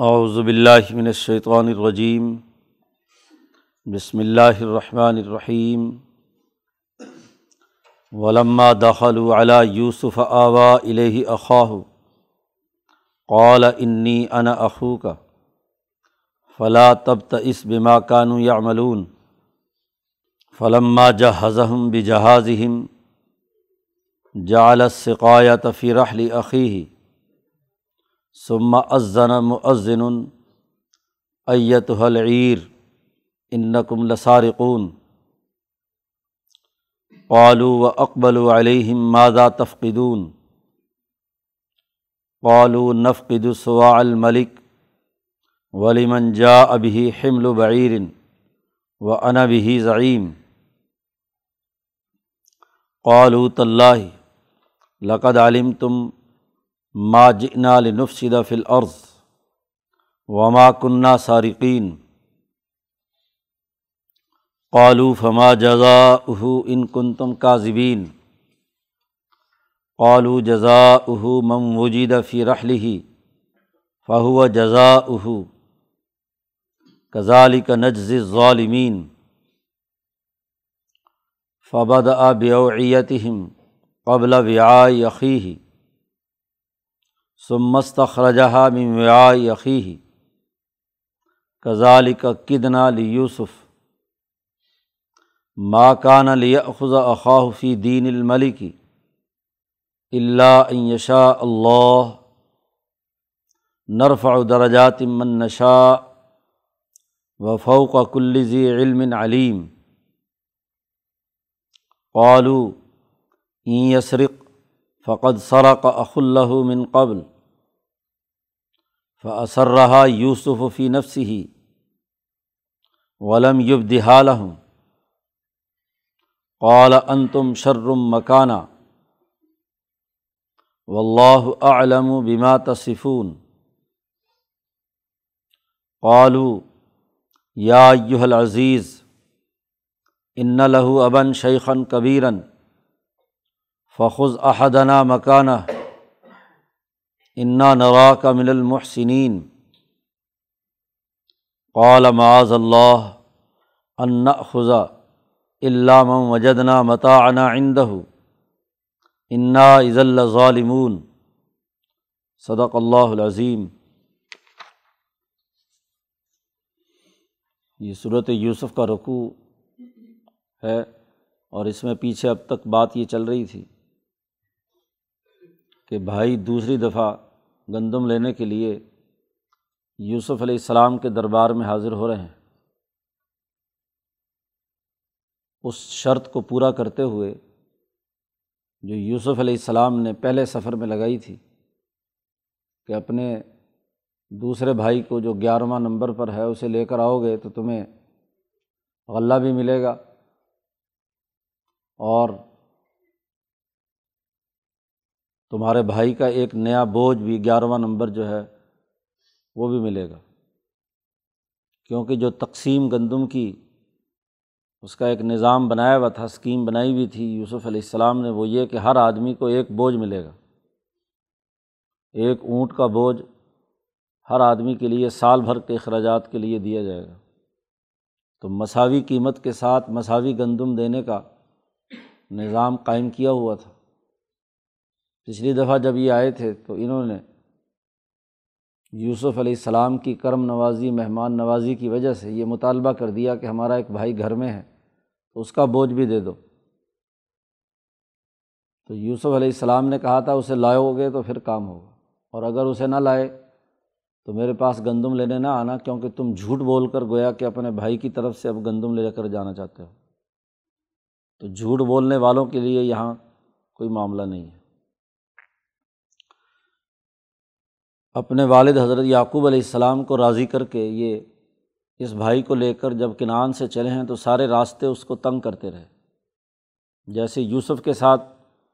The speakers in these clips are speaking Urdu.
اعوذ باللہ من الشیطان الرجیم، بسم اللہ الرحمن الرحیم۔ ولما دخلوا علی یوسف آوا الیہ اخاہ، قال انی انا اخوک، فلا تبتئس بما كانوا يعملون فلما جہزہم بجہازہم، جعل السقایة فی رحل اخیہ۔ ثم اذن مؤذن، ایتها العیر، انکم لسارقون. قالوا واقبلوا علیہم ماذا تفقدون؟ قالوا نفقد سواع الملک ولمن جاء به حمل بعیر وانا به زعیم قالوا تاللہ لقد علمتم ما جئنا لنفسد فی الارض وما کنہ سارقین۔ قالوا فما جزاؤه ان کنتم کاذبین۔ قالوا جزاؤه من وجد فی رحلہ فهو جزاؤه۔ كذلك نجزي الظالمین۔ فبدأ بأوعيتهم قبل وعاء أخيه ثم استخرجها من وعاء أخيه كذلك كدنا ليوسف ما كان ليأخذ أخاه في دين الملك إلا أن يشاء الله نرفع درجات من نشاء وفوق كل ذي علم عليم قالوا، ان یسرق فقد سرق اخ اللہ من قبل فسر رہا یوسف فی نفس ہی ولم یب دہال قال ان تم شرم مکانہ و اللہ علم بما تصفون قالو یا ایُہ العزیز ان لہو ابن شیخن کبیرن فخذ احدنا مکانہ انا نوا کا من المحسنین قال معاذ اللہ ان خزا علام وجدنا متاعنا عندہ انا عز ظالمون صدق اللہ العظیم یہ صورت یوسف کا رقوع ہے اور اس میں پیچھے اب تک بات یہ چل رہی تھی کہ بھائی دوسری دفعہ گندم لینے کے لیے یوسف علیہ السلام کے دربار میں حاضر ہو رہے ہیں۔ اس شرط کو پورا کرتے ہوئے جو یوسف علیہ السلام نے پہلے سفر میں لگائی تھی کہ اپنے دوسرے بھائی کو جو گیارہواں نمبر پر ہے اسے لے کر آؤ گے تو تمہیں غلہ بھی ملے گا اور تمہارے بھائی کا ایک نیا بوجھ بھی گیارہواں نمبر جو ہے، وہ بھی ملے گا۔ کیونکہ جو تقسیم گندم کی، اس کا ایک نظام بنایا ہوا تھا اسکیم بنائی ہوئی تھی یوسف علیہ السلام نے، وہ یہ کہ ہر آدمی کو ایک بوجھ ملے گا۔ ایک اونٹ کا بوجھ ہر آدمی کے لیے سال بھر کے اخراجات کے لیے دیا جائے گا۔ تو مساوی قیمت کے ساتھ مساوی گندم دینے کا نظام قائم کیا ہوا تھا۔ پچھلی دفعہ جب یہ آئے تھے تو انہوں نے یوسف علیہ السلام کی کرم نوازی، مہمان نوازی کی وجہ سے یہ مطالبہ کر دیا کہ ہمارا ایک بھائی گھر میں ہے، تو اس کا بوجھ بھی دے دو۔ تو یوسف علیہ السلام نے کہا تھا، اسے لاؤ گے تو پھر کام ہوگا۔ اور اگر اسے نہ لائے تو میرے پاس گندم لینے نہ آنا، کیونکہ تم جھوٹ بول کر گویا کہ اپنے بھائی کی طرف سے اب گندم لے کر جانا چاہتے ہو۔ تو جھوٹ بولنے والوں کے لیے یہاں کوئی معاملہ نہیں ہے۔ اپنے والد حضرت یعقوب علیہ السلام کو راضی کر کے یہ اس بھائی کو لے کر جب کنان سے چلے ہیں تو سارے راستے اس کو تنگ کرتے رہے۔ جیسے یوسف کے ساتھ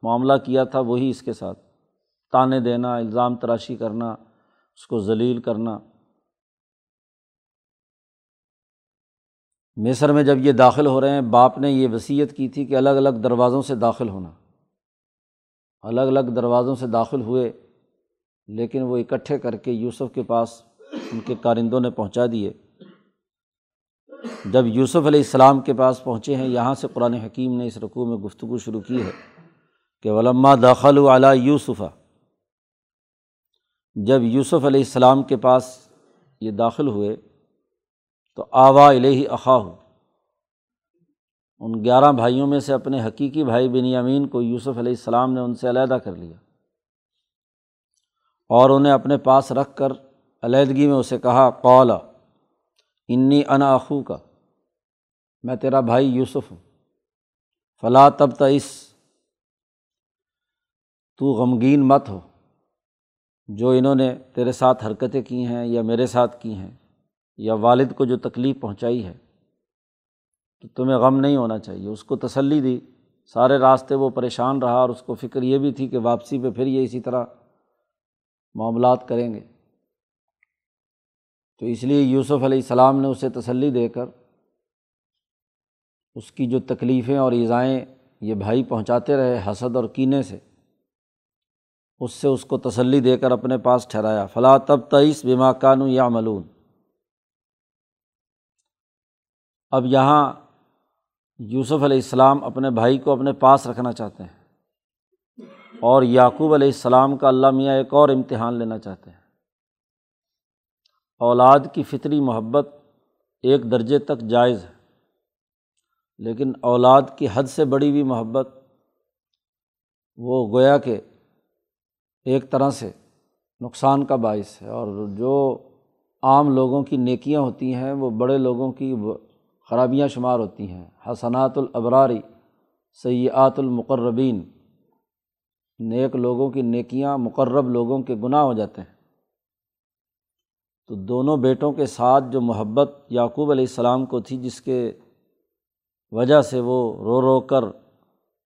معاملہ کیا تھا، وہی اس کے ساتھ۔ تانے دینا، الزام تراشی کرنا، اس کو ذلیل کرنا۔ مصر میں جب یہ داخل ہو رہے ہیں، باپ نے یہ وصیت کی تھی کہ الگ الگ دروازوں سے داخل ہونا۔ الگ الگ دروازوں سے داخل ہوئے۔ لیکن وہ اکٹھے کر کے یوسف کے پاس ان کے کارندوں نے پہنچا دیے۔ جب یوسف علیہ السلام کے پاس پہنچے ہیں، یہاں سے قرآن حکیم نے اس رقوع میں گفتگو شروع کی ہے کہ ولما داخل علیٰ یوسفہ جب یوسف علیہ السلام کے پاس یہ داخل ہوئے، تو آوا علیہ اخا ہو ان گیارہ بھائیوں میں سے اپنے حقیقی بھائی بن یامین کو یوسف علیہ السلام نے ان سے علیحدہ کر لیا۔ اور انہیں اپنے پاس رکھ کر علیحدگی میں اسے کہا قولا انی انا اخو کا میں تیرا بھائی یوسف ہوں فلاں تب تئس تو غمگین مت ہو، جو انہوں نے تیرے ساتھ حرکتیں کی ہیں یا میرے ساتھ کی ہیں یا والد کو جو تکلیف پہنچائی ہے، تو تمہیں غم نہیں ہونا چاہیے۔ اس کو تسلی دی، سارے راستے وہ پریشان رہا اور اس کو فکر یہ بھی تھی کہ واپسی پہ پھر یہ اسی طرح معاملات کریں گے۔ تو اس لیے یوسف علیہ السلام نے اسے تسلی دے کر اس کی جو تکلیفیں اور ایزائیں یہ بھائی پہنچاتے رہے حسد اور کینے سے، اس سے اس کو تسلی دے کر اپنے پاس ٹھہرایا۔ فلاں تب تئیس بیما کانو یا ملون اب یہاں یوسف علیہ السلام اپنے بھائی کو اپنے پاس رکھنا چاہتے ہیں۔ اور یعقوب علیہ السلام کا اللہ میاں ایک اور امتحان لینا چاہتے ہیں۔ اولاد کی فطری محبت ایک درجے تک جائز ہے، لیکن اولاد کی حد سے بڑی ہوئی محبت وہ گویا کہ ایک طرح سے نقصان کا باعث ہے۔ اور جو عام لوگوں کی نیکیاں ہوتی ہیں، وہ بڑے لوگوں کی خرابیاں شمار ہوتی ہیں۔ حسنات الابراری سیاحت المقربین نیک لوگوں کی نیکیاں مقرب لوگوں کے گناہ ہو جاتے ہیں۔ تو دونوں بیٹوں کے ساتھ جو محبت یعقوب علیہ السلام کو تھی، جس کے وجہ سے وہ رو رو کر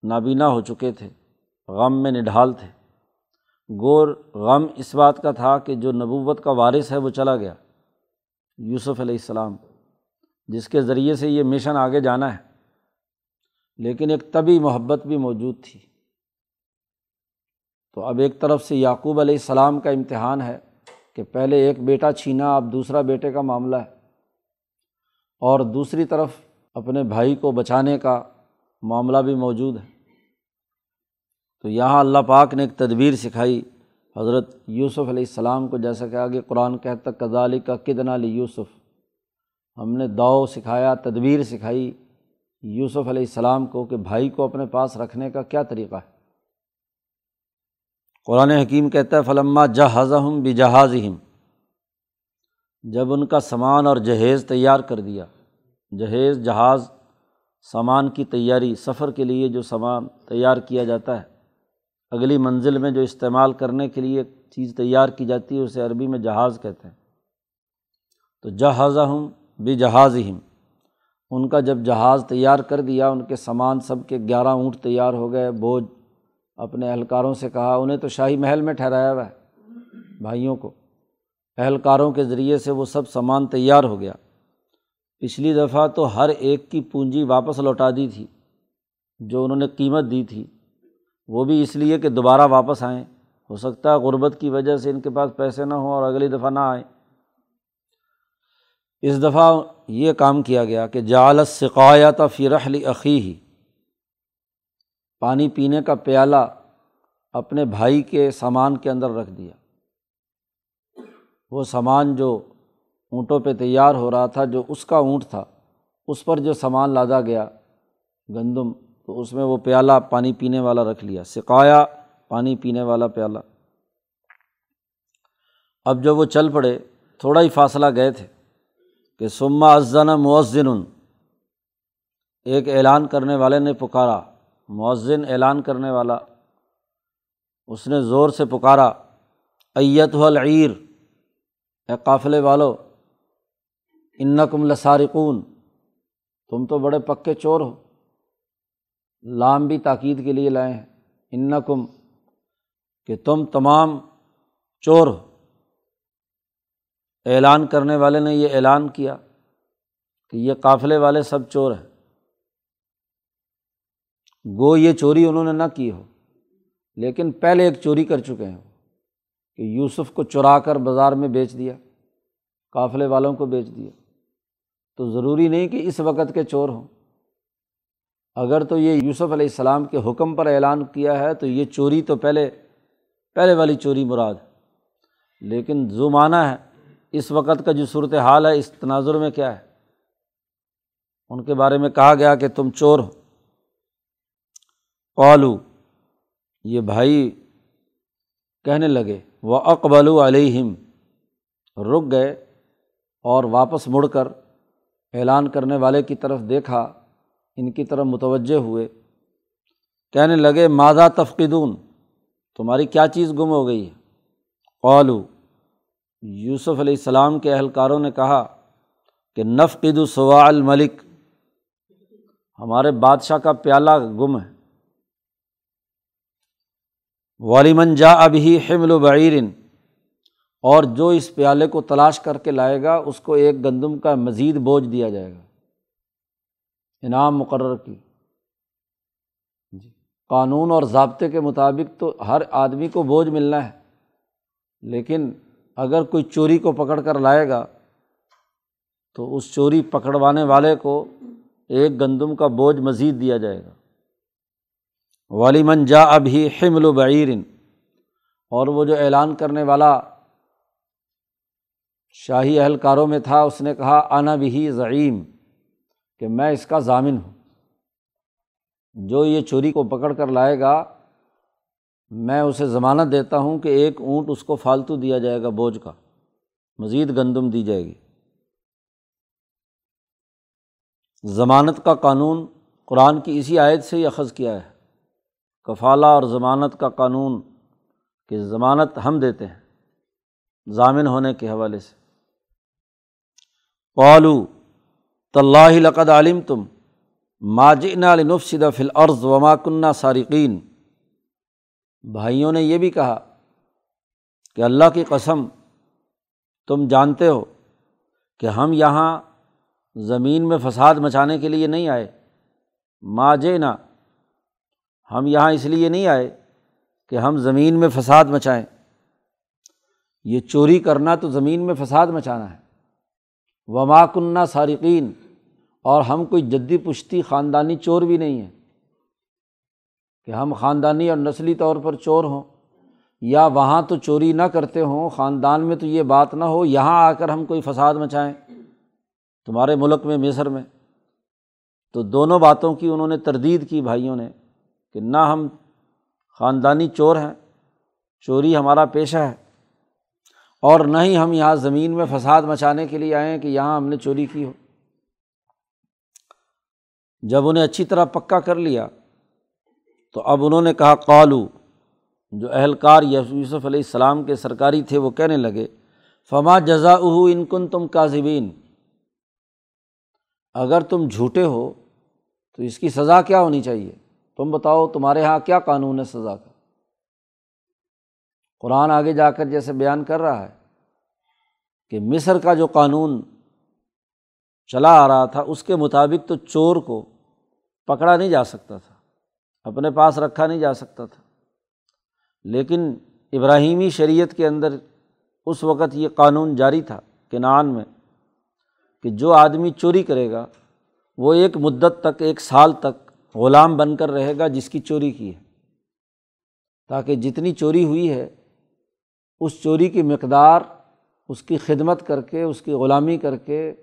نابینا ہو چکے تھے، غم میں نڈھال تھے۔ گور غم اس بات کا تھا کہ جو نبوت کا وارث ہے، وہ چلا گیا۔ یوسف علیہ السلام، جس کے ذریعے سے یہ مشن آگے جانا ہے۔ لیکن ایک طبی محبت بھی موجود تھی۔ تو اب ایک طرف سے یعقوب علیہ السلام کا امتحان ہے کہ پہلے ایک بیٹا چھینا، اب دوسرا بیٹے کا معاملہ ہے۔ اور دوسری طرف اپنے بھائی کو بچانے کا معاملہ بھی موجود ہے۔ تو یہاں اللہ پاک نے ایک تدبیر سکھائی حضرت یوسف علیہ السلام کو، جیسا کہ آگے قرآن کہتا کزالی کا کدن علی یوسف ہم نے داؤ سکھایا، تدبیر سکھائی یوسف علیہ السلام کو کہ بھائی کو اپنے پاس رکھنے کا کیا طریقہ ہے۔ قرآن حکیم کہتا ہے، فلما جہاز ہم بھی جہاز ہم جب ان کا سامان اور جہیز تیار کر دیا، جہیز، جہاز، سامان کی تیاری، سفر کے لیے جو سامان تیار کیا جاتا ہے، اگلی منزل میں جو استعمال کرنے کے لیے چیز تیار کی جاتی ہے، اسے عربی میں جہاز کہتے ہیں۔ تو جہاز ہم بھی جہاز ہم ان کا جب جہاز تیار کر دیا، ان کے سامان سب کے گیارہ اونٹ تیار ہو گئے، بوجھ اپنے اہلکاروں سے کہا، انہیں تو شاہی محل میں ٹھہرایا ہوا ہے، بھائیوں کو۔ اہلکاروں کے ذریعے سے وہ سب سامان تیار ہو گیا۔ پچھلی دفعہ تو ہر ایک کی پونجی واپس لوٹا دی تھی، جو انہوں نے قیمت دی تھی۔ وہ بھی اس لیے کہ دوبارہ واپس آئیں۔ ہو سکتا ہے غربت کی وجہ سے ان کے پاس پیسے نہ ہوں اور اگلی دفعہ نہ آئیں۔ اس دفعہ یہ کام کیا گیا کہ جالت سقایت فی رحل عقی ہی پانی پینے کا پیالہ اپنے بھائی کے سامان کے اندر رکھ دیا۔ وہ سامان جو اونٹوں پہ تیار ہو رہا تھا، جو اس کا اونٹ تھا، اس پر جو سامان لادا گیا گندم، تو اس میں وہ پیالہ پانی پینے والا رکھ لیا سکایا پانی پینے والا پیالہ۔ اب جب وہ چل پڑے، تھوڑا ہی فاصلہ گئے تھے کہ سما ازن مؤذن ایک اعلان کرنے والے نے پکارا۔ مؤذن اعلان کرنے والا، اس نے زور سے پکارا ایت العیر، اے قافلے والو، انکم لسارقون، تم تو بڑے پکے چور ہو، لام بھی تاکید کے لیے لائے ہیں، انکم، کہ تم تمام چور ہو۔ اعلان کرنے والے نے یہ اعلان کیا کہ یہ قافلے والے سب چور ہیں۔ گو یہ چوری انہوں نے نہ کی ہو، لیکن پہلے ایک چوری کر چکے ہیں کہ یوسف کو چرا کر بازار میں بیچ دیا، قافلے والوں کو بیچ دیا۔ تو ضروری نہیں کہ اس وقت کے چور ہوں۔ اگر تو یہ یوسف علیہ السلام کے حکم پر اعلان کیا ہے، تو یہ چوری تو پہلے پہلے والی چوری مراد ہے۔ لیکن جو معنی ہے، اس وقت کا جو صورت حال ہے، اس تناظر میں کیا ہے؟ ان کے بارے میں کہا گیا کہ تم چور ہو۔ قالو یہ بھائی کہنے لگے وہ اقبل علیہم رک گئے اور واپس مڑ کر اعلان کرنے والے کی طرف دیکھا، ان کی طرف متوجہ ہوئے۔ کہنے لگے مادہ تفقدون؟ تمہاری کیا چیز گم ہو گئی ہے؟ قالو یوسف علیہ السلام کے اہلکاروں نے کہا کہ نفقد سوا الملک، ہمارے بادشاہ کا پیالہ گم ہے۔ والیمن جا ابھی حمل و بعیرن اور جو اس پیالے کو تلاش کر کے لائے گا، اس کو ایک گندم کا مزید بوجھ دیا جائے گا۔ انعام مقرر کی۔ جی۔ قانون اور ضابطے کے مطابق تو ہر آدمی کو بوجھ ملنا ہے۔ لیکن اگر کوئی چوری کو پکڑ کر لائے گا، تو اس چوری پکڑوانے والے کو ایک گندم کا بوجھ مزید دیا جائے گا۔ والیمن جا ابھی حمل و بعیرن اور وہ جو اعلان کرنے والا شاہی اہلکاروں میں تھا، اس نے کہا، انا بھی ضعیم کہ میں اس کا ضامن ہوں۔ جو یہ چوری کو پکڑ کر لائے گا، میں اسے ضمانت دیتا ہوں کہ ایک اونٹ اس کو فالتو دیا جائے گا بوجھ کا۔ مزید گندم دی جائے گی۔ ضمانت کا قانون قرآن کی اسی آیت سے ہی اخذ کیا ہے۔ کفالہ اور ضمانت کا قانون کہ ضمانت ہم دیتے ہیں، ضامن ہونے کے حوالے سے۔ پالو طلّہ لقد عالم تم ماجن علنف صدا فل وما کنہ سارقین۔ بھائیوں نے یہ بھی کہا کہ اللہ کی قسم، تم جانتے ہو کہ ہم یہاں زمین میں فساد مچانے کے لیے نہیں آئے۔ ماجنا ہم یہاں اس لیے نہیں آئے کہ ہم زمین میں فساد مچائیں۔ یہ چوری کرنا تو زمین میں فساد مچانا ہے۔ وما کنہ سارقین اور ہم کوئی جدی پشتی خاندانی چور بھی نہیں ہیں۔ کہ ہم خاندانی اور نسلی طور پر چور ہوں۔ یا وہاں تو چوری نہ کرتے ہوں، خاندان میں تو یہ بات نہ ہو، یہاں آ کر ہم کوئی فساد مچائیں۔ تمہارے ملک میں، مصر میں۔ تو دونوں باتوں کی انہوں نے تردید کی بھائیوں نے۔ کہ نہ ہم خاندانی چور ہیں، چوری ہمارا پیشہ ہے، اور نہ ہی ہم یہاں زمین میں فساد مچانے کے لیے آئیں کہ یہاں ہم نے چوری کی ہو۔ جب انہیں اچھی طرح پکا کر لیا، تو اب انہوں نے کہا، قالو، جو اہلکار یوسف علیہ السلام کے سرکاری تھے، وہ کہنے لگے، فما جزا اہو ان کن تم کاذبین۔ اگر تم جھوٹے ہو، تو اس کی سزا کیا ہونی چاہیے؟ تم بتاؤ تمہارے یہاں کیا قانون ہے سزا کا؟ قرآن آگے جا کر جیسے بیان کر رہا ہے کہ مصر کا جو قانون چلا آ رہا تھا، اس کے مطابق تو چور کو پکڑا نہیں جا سکتا تھا، اپنے پاس رکھا نہیں جا سکتا تھا۔ لیکن ابراہیمی شریعت کے اندر اس وقت یہ قانون جاری تھا کہ نان میں، کہ جو آدمی چوری کرے گا، وہ ایک مدت تک، ایک سال تک غلام بن کر رہے گا جس کی چوری کی ہے۔ تاکہ جتنی چوری ہوئی ہے، اس چوری کی مقدار، اس کی خدمت کر کے، اس کی غلامی کر کے،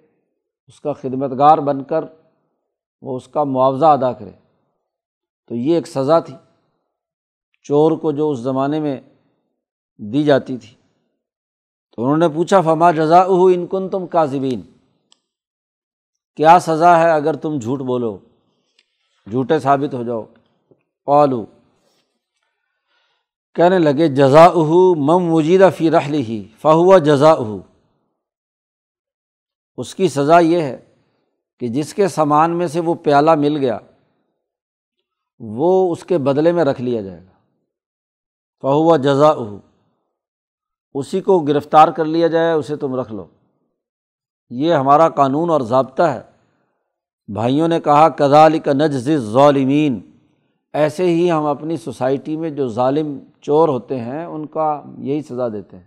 اس کا خدمت گار بن کر وہ اس کا معاوضہ ادا کرے۔ تو یہ ایک سزا تھی۔ چور کو جو اس زمانے میں دی جاتی تھی۔ تو انہوں نے پوچھا، فما جزا ان کن تم کاذبین کیا سزا ہے اگر تم جھوٹ بولو؟ جھوٹے ثابت ہو جاؤ۔ قالو کہنے لگے جزا مم مجیدہ فی رحل ہی فہو جزا اس کی سزا یہ ہے کہ جس کے سامان میں سے وہ پیالہ مل گیا، وہ اس کے بدلے میں رکھ لیا جائے گا۔ فہو جزا اسی کو گرفتار کر لیا جائے، اسے تم رکھ لو۔ یہ ہمارا قانون اور ضابطہ ہے۔ بھائیوں نے کہا کزال کا نجز ظالمین ایسے ہی ہم اپنی سوسائٹی میں جو ظالم چور ہوتے ہیں، ان کا یہی سزا دیتے ہیں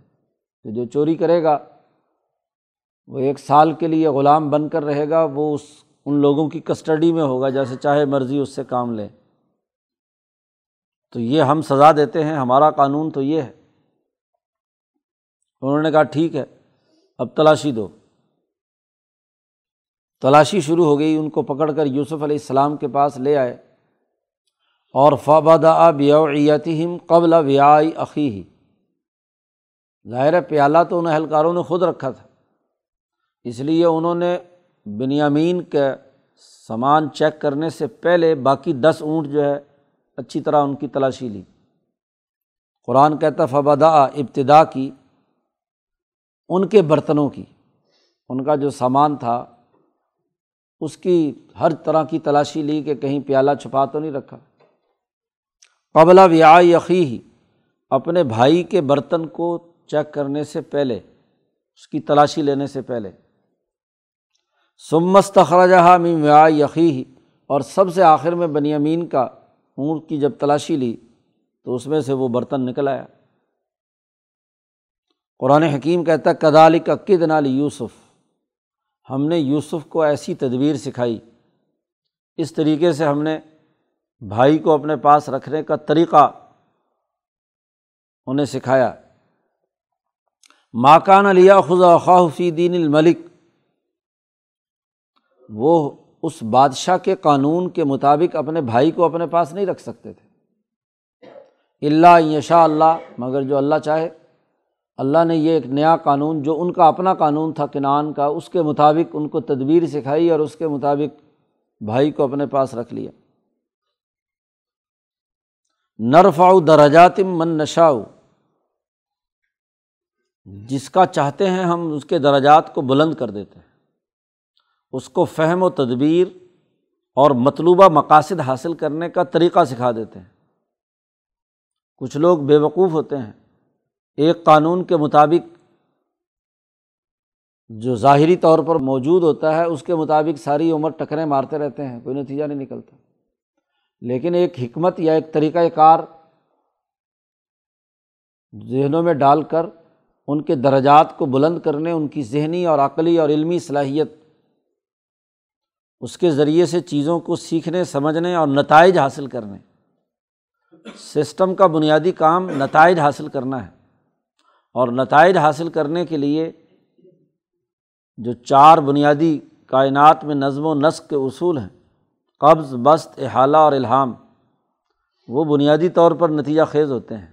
کہ جو چوری کرے گا، وہ ایک سال کے لیے غلام بن کر رہے گا، وہ اس، ان لوگوں کی کسٹڈی میں ہوگا، جیسے چاہے مرضی اس سے کام لیں تو یہ ہم سزا دیتے ہیں، ہمارا قانون تو یہ ہے۔ انہوں نے کہا، ٹھیک ہے، اب تلاشی دو۔ تلاشی شروع ہو گئی، ان کو پکڑ کر یوسف علیہ السلام کے پاس لے آئے۔ اور فبدا بیاتم قبل ویائی عقی ہی ظاہر پیالہ تو ان اہلکاروں نے خود رکھا تھا۔ اس لیے انہوں نے بنیامین کے سامان چیک کرنے سے پہلے باقی دس اونٹ جو ہے، اچھی طرح ان کی تلاشی لی۔ قرآن کہتا فبدا ابتدا کی، ان کے برتنوں کی۔ ان کا جو سامان تھا اس کی ہر طرح کی تلاشی لی کہ کہیں پیالہ چھپا تو نہیں رکھا۔ قبلہ ویا یقی ہی اپنے بھائی کے برتن کو چیک کرنے سے پہلے، اس کی تلاشی لینے سے پہلے۔ سمست خراجہ میں ویا یقی ہی اور سب سے آخر میں بنیامین کا اونٹ کی جب تلاشی لی، تو اس میں سے وہ برتن نکل آیا۔ قرآن حکیم کہتا کدالی کا کد نالی یوسف ہم نے یوسف کو ایسی تدبیر سکھائی۔ اس طریقے سے ہم نے بھائی کو اپنے پاس رکھنے کا طریقہ انہیں سکھایا۔ ماکان علیہ خزا خواہ فی دین الملک۔ وہ اس بادشاہ کے قانون کے مطابق اپنے بھائی کو اپنے پاس نہیں رکھ سکتے تھے۔ اللہ یشا اللہ، مگر جو اللہ چاہے۔ اللہ نے یہ ایک نیا قانون جو ان کا اپنا قانون تھا کنان کا، اس کے مطابق ان کو تدبیر سکھائی اور اس کے مطابق بھائی کو اپنے پاس رکھ لیا۔ نرفاؤ درجاتم من نشاؤ جس کا چاہتے ہیں ہم اس کے درجات کو بلند کر دیتے ہیں۔ اس کو فہم و تدبیر اور مطلوبہ مقاصد حاصل کرنے کا طریقہ سکھا دیتے ہیں۔ کچھ لوگ بے وقوف ہوتے ہیں۔ ایک قانون کے مطابق جو ظاہری طور پر موجود ہوتا ہے، اس کے مطابق ساری عمر ٹکریں مارتے رہتے ہیں، کوئی نتیجہ نہیں نکلتا۔ لیکن ایک حکمت یا ایک طریقۂ کار ذہنوں میں ڈال کر ان کے درجات کو بلند کرنے، ان کی ذہنی اور عقلی اور علمی صلاحیت، اس کے ذریعے سے چیزوں کو سیکھنے، سمجھنے اور نتائج حاصل کرنے۔ سسٹم کا بنیادی کام نتائج حاصل کرنا ہے۔ اور نتائج حاصل کرنے کے لیے جو چار بنیادی کائنات میں نظم و نسق کے اصول ہیں، قبض بست احالہ اور الہام، وہ بنیادی طور پر نتیجہ خیز ہوتے ہیں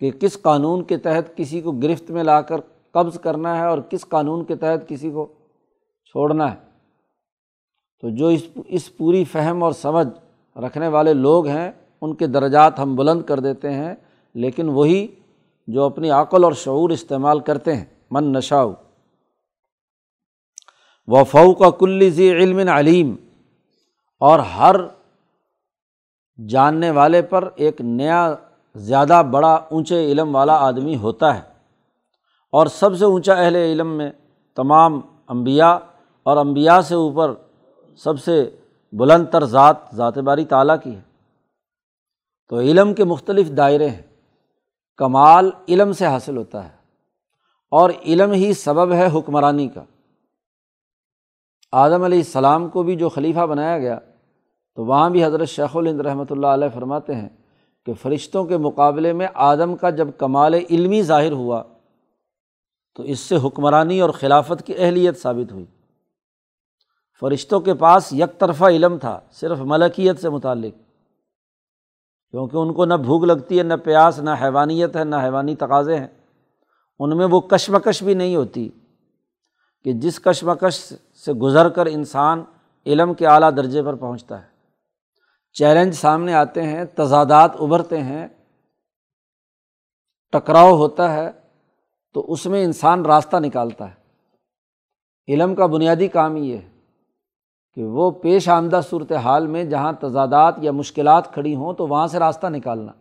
کہ کس قانون کے تحت کسی کو گرفت میں لا کر قبض کرنا ہے اور کس قانون کے تحت کسی کو چھوڑنا ہے۔ تو جو اس اس پوری فہم اور سمجھ رکھنے والے لوگ ہیں، ان کے درجات ہم بلند کر دیتے ہیں، لیکن وہی جو اپنی عقل اور شعور استعمال کرتے ہیں، من نشاؤ و فو کا کل ذی علم علیم، اور ہر جاننے والے پر ایک نیا، زیادہ بڑا، اونچے علم والا آدمی ہوتا ہے۔ اور سب سے اونچا اہل علم میں تمام انبیاء، اور انبیاء سے اوپر سب سے بلند تر ذات ذات باری تعلیٰ کی ہے۔ تو علم کے مختلف دائرے ہیں۔ کمال علم سے حاصل ہوتا ہے اور علم ہی سبب ہے حکمرانی کا۔ آدم علیہ السلام کو بھی جو خلیفہ بنایا گیا، تو وہاں بھی حضرت شیخ الند رحمۃ اللہ علیہ فرماتے ہیں کہ فرشتوں کے مقابلے میں آدم کا جب کمال علمی ظاہر ہوا، تو اس سے حکمرانی اور خلافت کی اہلیت ثابت ہوئی۔ فرشتوں کے پاس یک طرفہ علم تھا، صرف ملکیت سے متعلق۔ کیونکہ ان کو نہ بھوک لگتی ہے، نہ پیاس، نہ حیوانیت ہے، نہ حیوانی تقاضے ہیں۔ ان میں وہ کشمکش بھی نہیں ہوتی کہ جس کشمکش سے گزر کر انسان علم کے اعلیٰ درجے پر پہنچتا ہے۔ چیلنج سامنے آتے ہیں، تضادات ابھرتے ہیں، ٹکراؤ ہوتا ہے، تو اس میں انسان راستہ نکالتا ہے۔ علم کا بنیادی کام یہ ہے۔ کہ وہ پیش آمدہ صورت حال میں جہاں تضادات یا مشکلات کھڑی ہوں تو وہاں سے راستہ نکالنا۔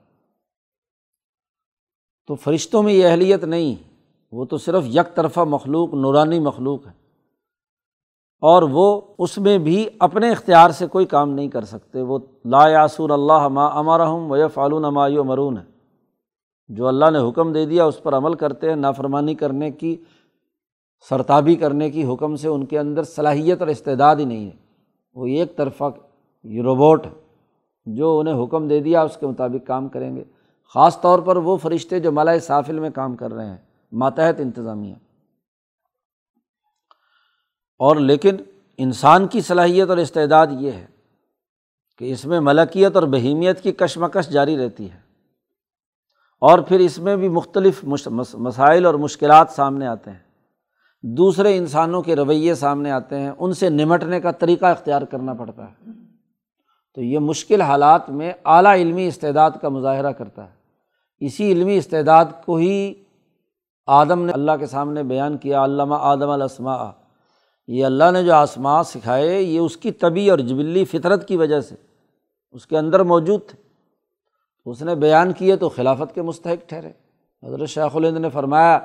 تو فرشتوں میں یہ اہلیت نہیں، وہ تو صرف یک طرفہ مخلوق، نورانی مخلوق ہے۔ اور وہ اس میں بھی اپنے اختیار سے کوئی کام نہیں کر سکتے۔ وہ لا یاسور اللہ ما امرحم و فالون و مرون ہے جو اللہ نے حکم دے دیا اس پر عمل کرتے ہیں، نافرمانی کرنے کی، سرتابی کرنے کی حکم سے ان کے اندر صلاحیت اور استعداد ہی نہیں ہے۔ وہ ایک طرفہ روبوٹ جو انہیں حکم دے دیا، اس کے مطابق کام کریں گے۔ خاص طور پر وہ فرشتے جو ملائے سافل میں کام کر رہے ہیں، ماتحت انتظامیہ۔ اور لیکن انسان کی صلاحیت اور استعداد یہ ہے کہ اس میں ملکیت اور بہیمیت کی کشمکش جاری رہتی ہے۔ اور پھر اس میں بھی مختلف مسائل اور مشکلات سامنے آتے ہیں۔ دوسرے انسانوں کے رویے سامنے آتے ہیں، ان سے نمٹنے کا طریقہ اختیار کرنا پڑتا ہے۔ تو یہ مشکل حالات میں اعلیٰ علمی استعداد کا مظاہرہ کرتا ہے۔ اسی علمی استعداد کو ہی آدم نے اللہ کے سامنے بیان کیا علامہ آدم الاسماء۔ یہ اللہ نے جو آسماں سکھائے، یہ اس کی طبی اور جبلی فطرت کی وجہ سے اس کے اندر موجود تھے۔ اس نے بیان کیے تو خلافت کے مستحق ٹھہرے۔ حضرت شیخ الند نے فرمایا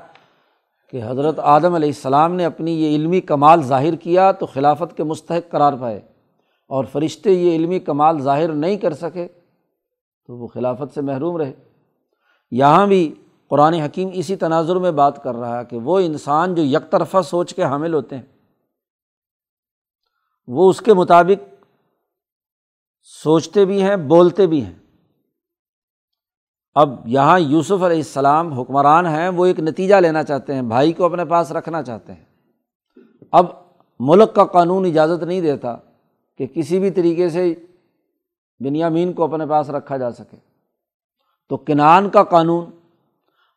کہ حضرت آدم علیہ السلام نے اپنی یہ علمی کمال ظاہر کیا تو خلافت کے مستحق قرار پائے اور فرشتے یہ علمی کمال ظاہر نہیں کر سکے تو وہ خلافت سے محروم رہے۔ یہاں بھی قرآن حکیم اسی تناظر میں بات کر رہا ہے کہ وہ انسان جو یک طرفہ سوچ کے حامل ہوتے ہیں، وہ اس کے مطابق سوچتے بھی ہیں، بولتے بھی ہیں۔ اب یہاں یوسف علیہ السلام حکمران ہیں، وہ ایک نتیجہ لینا چاہتے ہیں، بھائی کو اپنے پاس رکھنا چاہتے ہیں۔ اب ملک کا قانون اجازت نہیں دیتا کہ کسی بھی طریقے سے بنیامین کو اپنے پاس رکھا جا سکے۔ تو کنان کا قانون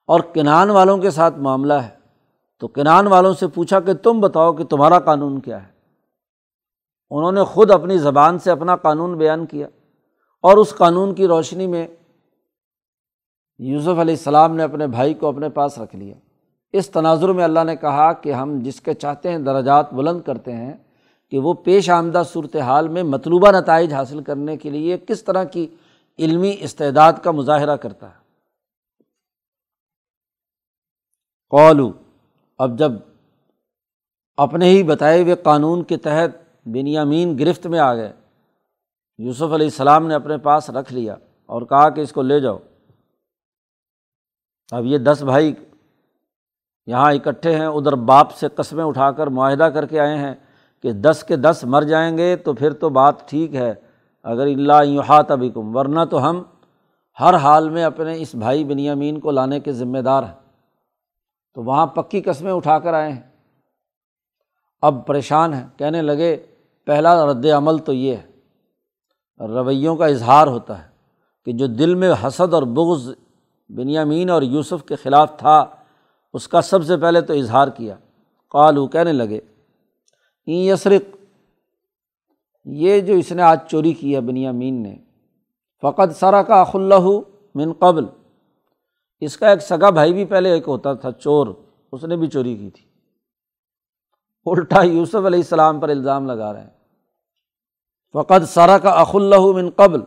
اور کنان والوں کے ساتھ معاملہ ہے۔ تو کنان والوں سے پوچھا کہ تم بتاؤ کہ تمہارا قانون کیا ہے۔ انہوں نے خود اپنی زبان سے اپنا قانون بیان کیا اور اس قانون کی روشنی میں یوسف علیہ السلام نے اپنے بھائی کو اپنے پاس رکھ لیا۔ اس تناظر میں اللہ نے کہا کہ ہم جس کے چاہتے ہیں دراجات بلند کرتے ہیں کہ وہ پیش آمدہ صورت حال میں مطلوبہ نتائج حاصل کرنے کے لیے کس طرح کی علمی استعداد کا مظاہرہ کرتا ہے۔ قولو اب جب اپنے ہی بتائے ہوئے قانون کے تحت بنیامین گرفت میں آ گئے، یوسف علیہ السلام نے اپنے پاس رکھ لیا اور کہا کہ اس کو لے جاؤ۔ اب یہ دس بھائی یہاں اکٹھے ہیں، ادھر باپ سے قسمیں اٹھا کر معاہدہ کر کے آئے ہیں کہ دس کے دس مر جائیں گے تو پھر تو بات ٹھیک ہے۔ اگر اللہ یوہات ابھی کم ورنہ تو ہم ہر حال میں اپنے اس بھائی بنیامین کو لانے کے ذمہ دار ہیں۔ تو وہاں پکی قسمیں اٹھا کر آئے ہیں۔ اب پریشان ہیں، کہنے لگے، پہلا رد عمل تو یہ ہے، رویوں کا اظہار ہوتا ہے کہ جو دل میں حسد اور بغض بنیامین اور یوسف کے خلاف تھا، اس کا سب سے پہلے تو اظہار کیا۔ قالو، کہنے لگے این یسرق، یہ جو اس نے آج چوری کی ہے بنیامین نے فقط سرا کا اخ اللہ من قبل۔ اس کا ایک سگا بھائی بھی پہلے ایک ہوتا تھا، چور، اس نے بھی چوری کی تھی۔ الٹا یوسف علیہ السلام پر الزام لگا رہے ہیں۔ فقط سارا کا اخ اللہ من قبل۔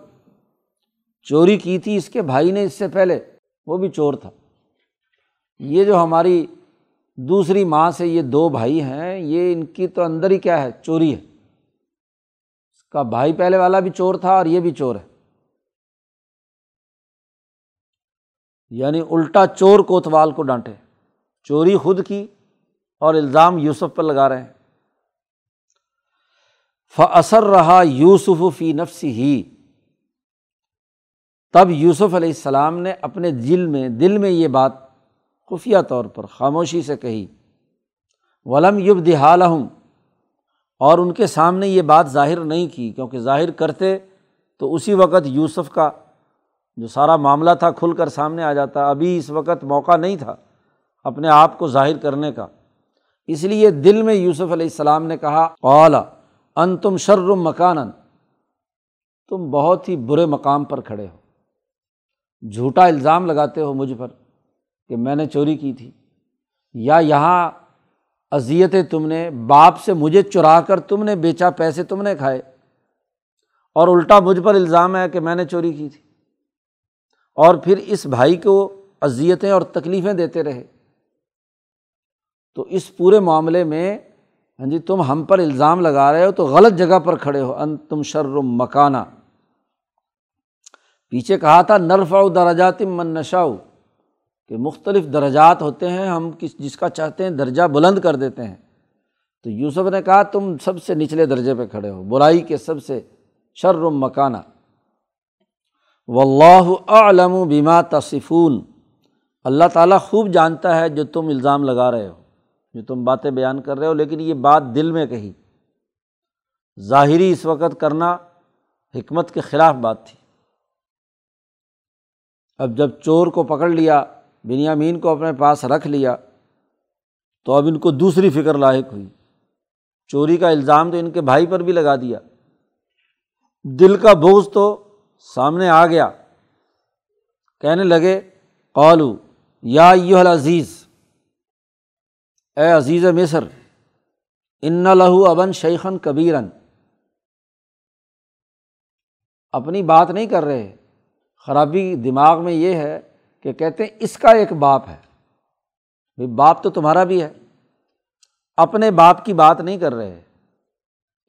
چوری کی تھی اس کے بھائی نے اس سے پہلے۔ وہ بھی چور تھا۔ یہ جو ہماری دوسری ماں سے یہ دو بھائی ہیں، یہ ان کی تو اندر ہی کیا ہے، چوری ہے۔ اس کا بھائی پہلے والا بھی چور تھا اور یہ بھی چور ہے۔ یعنی الٹا چور کوتوال کو ڈانٹے۔ چوری خود کی اور الزام یوسف پر لگا رہے ہیں۔ فصر رہا یوسف فی نفس ہی تب یوسف علیہ السلام نے اپنے دل میں دل میں یہ بات خفیہ طور پر خاموشی سے کہی، ولم یب دہالحم اور ان کے سامنے یہ بات ظاہر نہیں کی، کیونکہ ظاہر کرتے تو اسی وقت یوسف کا جو سارا معاملہ تھا کھل کر سامنے آ جاتا۔ ابھی اس وقت موقع نہیں تھا اپنے آپ کو ظاہر کرنے کا۔ اس لیے دل میں یوسف علیہ السلام نے کہا اولا ان تم شرم مکان تم بہت ہی برے مقام پر کھڑے ہو۔ جھوٹا الزام لگاتے ہو مجھ پر کہ میں نے چوری کی تھی، یا یہاں اذیتیں تم نے، باپ سے مجھے چرا کر تم نے بیچا، پیسے تم نے کھائے، اور الٹا مجھ پر الزام ہے کہ میں نے چوری کی تھی۔ اور پھر اس بھائی کو اذیتیں اور تکلیفیں دیتے رہے۔ تو اس پورے معاملے میں ہاں جی تم ہم پر الزام لگا رہے ہو تو غلط جگہ پر کھڑے ہو۔ ان تم شرم مکانہ پیچھے کہا تھا نرفا درجات من نشاؤ کہ مختلف درجات ہوتے ہیں، ہم کس جس کا چاہتے ہیں درجہ بلند کر دیتے ہیں۔ تو یوسف نے کہا، تم سب سے نچلے درجے پہ کھڑے ہو، برائی کے سب سے شرم مکانہ۔ و اللہ علم بیما تصفون۔ اللہ تعالیٰ خوب جانتا ہے جو تم الزام لگا رہے ہو، جو تم باتیں بیان کر رہے ہو، لیکن یہ بات دل میں کہی۔ ظاہری اس وقت کرنا حکمت کے خلاف بات تھی۔ اب جب چور کو پکڑ لیا، بنیامین کو اپنے پاس رکھ لیا، تو اب ان کو دوسری فکر لاحق ہوئی۔ چوری کا الزام تو ان کے بھائی پر بھی لگا دیا۔ دل کا بوجھ تو سامنے آ گیا۔ کہنے لگے، قالو، یا یو العزیز، اے عزیز مصر، ان لہو ابن شیخن کبیرن۔ اپنی بات نہیں کر رہے۔ خرابی دماغ میں یہ ہے کہ کہتے ہیں اس کا ایک باپ ہے۔ بھائی باپ تو تمہارا بھی ہے۔ اپنے باپ کی بات نہیں کر رہے۔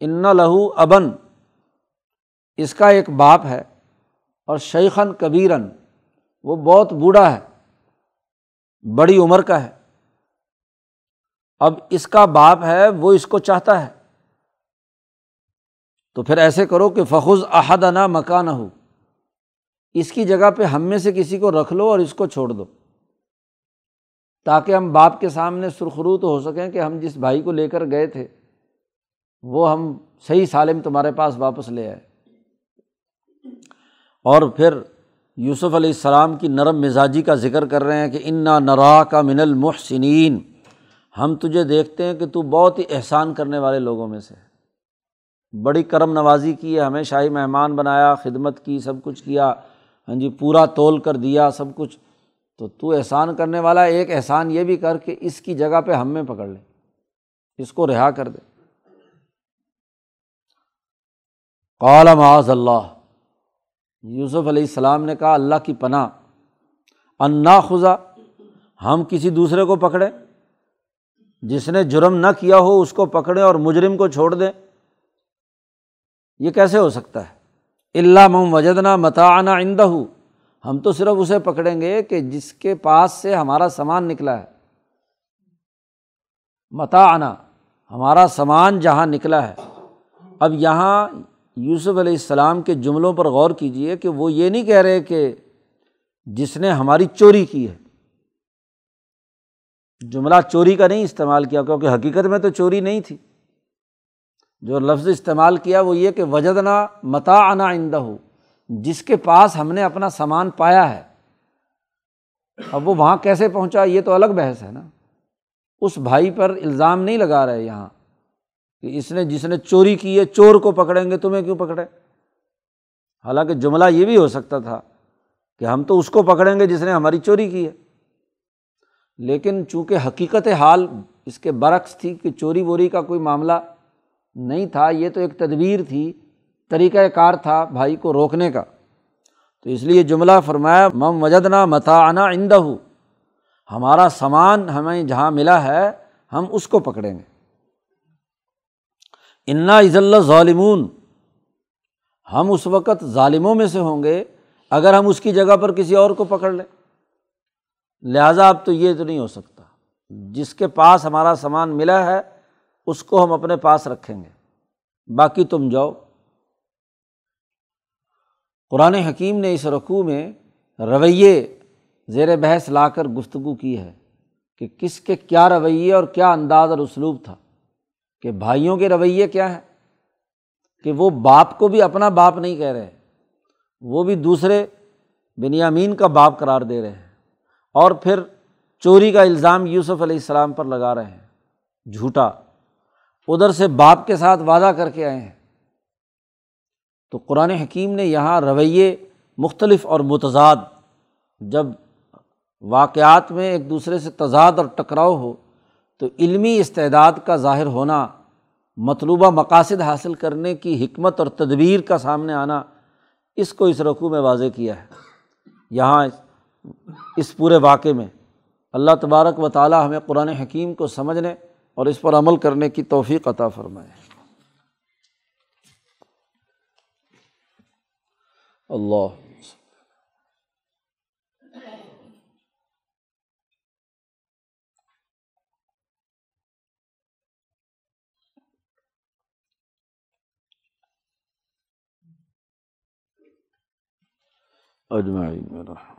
ان لہو ابن۔ اس کا ایک باپ ہے اور شیخن کبیرن۔ وہ بہت بوڑھا ہے۔ بڑی عمر کا ہے۔ اب اس کا باپ ہے، وہ اس کو چاہتا ہے۔ تو پھر ایسے کرو کہ فخذ احد انا مکان ہو اس کی جگہ پہ ہم میں سے کسی کو رکھ لو اور اس کو چھوڑ دو۔ تاکہ ہم باپ کے سامنے سرخرو تو ہو سکیں کہ ہم جس بھائی کو لے کر گئے تھے، وہ ہم صحیح سالم تمہارے پاس واپس لے آئے۔ اور پھر یوسف علیہ السلام کی نرم مزاجی کا ذکر کر رہے ہیں کہ انا نرا کا من المحسنین ہم تجھے دیکھتے ہیں کہ تو بہت ہی احسان کرنے والے لوگوں میں سے۔ بڑی کرم نوازی کی ہے، ہمیں شاہی مہمان بنایا، خدمت کی، سب کچھ کیا۔ ہاں جی پورا تول کر دیا، سب کچھ۔ تو تو احسان کرنے والا، ایک احسان یہ بھی کر کہ اس کی جگہ پہ ہم میں پکڑ لے، اس کو رہا کر دے۔ قال معاذ اللہ۔ یوسف علیہ السلام نے کہا، اللہ کی پناہ۔ انا خزا ہم کسی دوسرے کو پکڑے جس نے جرم نہ کیا ہو، اس کو پکڑے اور مجرم کو چھوڑ دیں۔ یہ کیسے ہو سکتا ہے؟ اللہ مم وجدنا متعنا آئندہ ہم تو صرف اسے پکڑیں گے کہ جس کے پاس سے ہمارا سامان نکلا ہے۔ متا آنا ہمارا سامان جہاں نکلا ہے۔ اب یہاں یوسف علیہ السلام کے جملوں پر غور کیجیے کہ وہ یہ نہیں کہہ رہے کہ جس نے ہماری چوری کی ہے۔ جملہ چوری کا نہیں استعمال کیا کیونکہ حقیقت میں تو چوری نہیں تھی۔ جو لفظ استعمال کیا وہ یہ کہ وجدنا متا آنا آئندہ ہو جس کے پاس ہم نے اپنا سامان پایا ہے۔ اب وہ وہاں کیسے پہنچا؟ یہ تو الگ بحث ہے نا۔ اس بھائی پر الزام نہیں لگا رہے یہاں کہ اس نے، جس نے چوری کی ہے، چور کو پکڑیں گے، تمہیں کیوں پکڑے؟ حالانکہ جملہ یہ بھی ہو سکتا تھا کہ ہم تو اس کو پکڑیں گے جس نے ہماری چوری کی ہے۔ لیکن چونکہ حقیقت حال اس کے برعکس تھی کہ چوری ووری کا کوئی معاملہ نہیں تھا، یہ تو ایک تدبیر تھی طریقۂ کار تھا بھائی کو روکنے کا۔ تو اس لیے جملہ فرمایا، مم وجدنا متا آنا آئندہ ہمارا سامان ہمیں جہاں ملا ہے، ہم اس کو پکڑیں گے۔ انا عز اللہ ظالمون ہم اس وقت ظالموں میں سے ہوں گے، اگر ہم اس کی جگہ پر کسی اور کو پکڑ لیں۔ لہٰذا اب تو یہ تو نہیں ہو سکتا۔ جس کے پاس ہمارا سامان ملا ہے اس کو ہم اپنے پاس رکھیں گے۔ باقی تم جاؤ۔ قرآن حکیم نے اس رقوع میں رویے زیر بحث لا کر گفتگو کی ہے کہ کس کے کیا رویے اور کیا انداز اور اسلوب تھا، کہ بھائیوں کے رویے کیا ہے کہ وہ باپ کو بھی اپنا باپ نہیں کہہ رہے، وہ بھی دوسرے بنیامین کا باپ قرار دے رہے ہیں، اور پھر چوری کا الزام یوسف علیہ السلام پر لگا رہے ہیں۔ جھوٹا۔ ادھر سے باپ کے ساتھ وعدہ کر کے آئے ہیں۔ تو قرآن حکیم نے یہاں رویے مختلف اور متضاد، جب واقعات میں ایک دوسرے سے تضاد اور ٹکراؤ ہو، تو علمی استعداد کا ظاہر ہونا، مطلوبہ مقاصد حاصل کرنے کی حکمت اور تدبیر کا سامنے آنا، اس کو اس رقوع میں واضح کیا ہے۔ یہاں اس پورے واقعے میں اللہ تبارک و تعالیٰ ہمیں قرآن حکیم کو سمجھنے اور اس پر عمل کرنے کی توفیق عطا فرمائے۔ اللہ۔ اجمعین۔